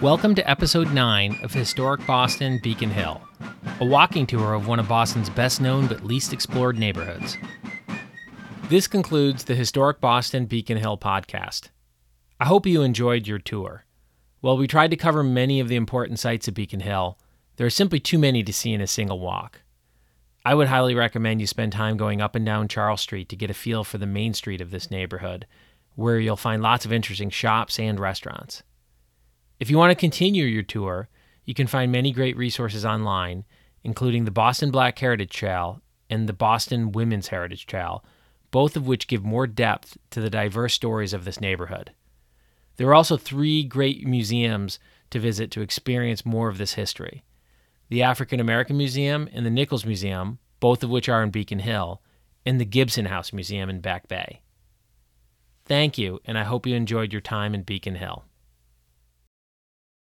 Welcome to episode 9 of Historic Boston Beacon Hill, a walking tour of one of Boston's best known but least explored neighborhoods. This concludes the Historic Boston Beacon Hill podcast. I hope you enjoyed your tour. While we tried to cover many of the important sites of Beacon Hill, there are simply too many to see in a single walk. I would highly recommend you spend time going up and down Charles Street to get a feel for the main street of this neighborhood, where you'll find lots of interesting shops and restaurants. If you want to continue your tour, you can find many great resources online, including the Boston Black Heritage Trail and the Boston Women's Heritage Trail, both of which give more depth to the diverse stories of this neighborhood. There are also three great museums to visit to experience more of this history the African American Museum and the Nichols Museum, both of which are in Beacon Hill, and the Gibson House Museum in Back Bay. Thank you, and I hope you enjoyed your time in Beacon Hill.